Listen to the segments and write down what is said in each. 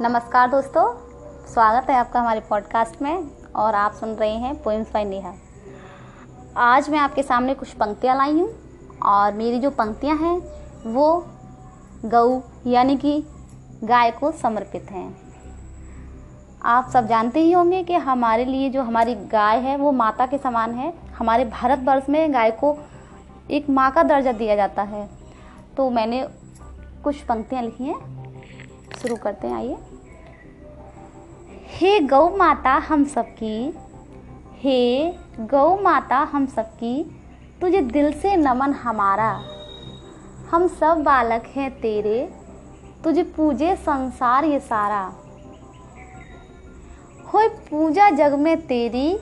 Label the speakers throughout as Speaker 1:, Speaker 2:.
Speaker 1: नमस्कार दोस्तों, स्वागत है आपका हमारे पॉडकास्ट में और आप सुन रहे हैं पोइम्स बाय नेहा आज मैं आपके सामने कुछ पंक्तियाँ लाई हूँ और मेरी जो पंक्तियाँ हैं, वो गऊ यानी कि गाय को समर्पित हैं। आप सब जानते ही होंगे कि हमारे लिए जो हमारी गाय है, वो माता के समान है। हमारे भारतवर्ष में गाय को एक माँ का दर्जा दिया जाता है। तो मैंने कुछ पंक्तियाँ लिखी हैं। शुरू करते हैं, आइए। हे गौ माता हम सबकी, हे गौ माता हम सबकी, तुझे दिल से नमन हमारा। हम सब बालक हैं तेरे, तुझे पूजे संसार ये सारा। होए पूजा जग में तेरी,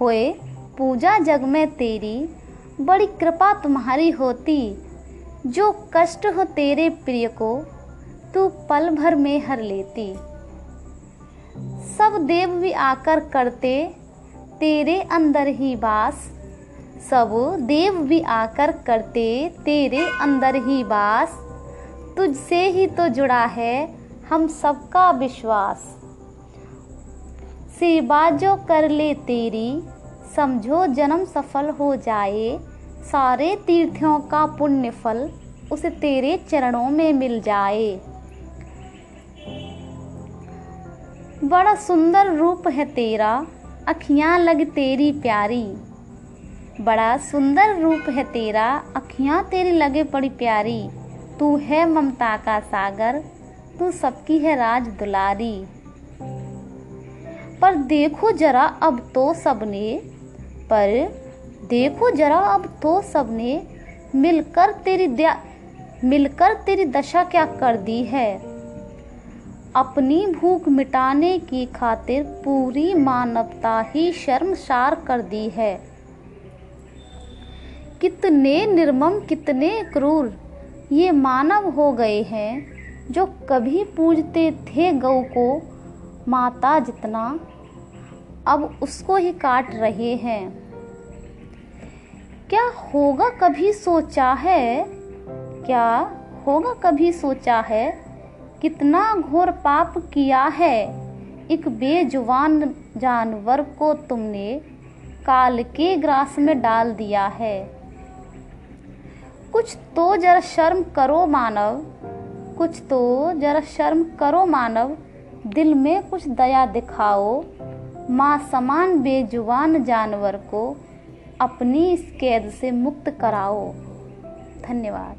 Speaker 1: होए पूजा जग में तेरी, बड़ी कृपा तुम्हारी होती। जो कष्ट हो तेरे प्रिय को, तू पल भर में हर लेती। सब देव भी आकर करते, तेरे अंदर ही वास सब देव भी आकर करते, तेरे अंदर ही वास तुझसे ही तो जुड़ा है हम सबका विश्वास। सेवा जो कर ले तेरी, समझो जन्म सफल हो जाए। सारे तीर्थों का पुण्य फल उसे तेरे चरणों में मिल जाए। बड़ा सुंदर रूप है तेरा, अखियाँ लग तेरी प्यारी। बड़ा सुंदर रूप है तेरा, अखियाँ तेरी लगे बड़ी प्यारी। तू है ममता का सागर, तू सबकी है राज दुलारी। पर देखो जरा अब तो सबने, पर देखो जरा अब तो सबने, मिलकर तेरी मिलकर तेरी दशा क्या कर दी है? अपनी भूख मिटाने की खातिर पूरी मानवता ही शर्मसार कर दी है। कितने निर्मम, कितने क्रूर ये मानव हो गए हैं जो कभी पूजते थे गौ को माता जितना अब उसको ही काट रहे हैं। क्या होगा कभी सोचा है? क्या होगा कभी सोचा है? कितना घोर पाप किया है। एक बेजुबान जानवर को तुमने काल के ग्रास में डाल दिया है। कुछ तो जरा शर्म करो मानव, कुछ तो जरा शर्म करो मानव, दिल में कुछ दया दिखाओ। माँ समान बेजुबान जानवर को अपनी इस कैद से मुक्त कराओ। धन्यवाद।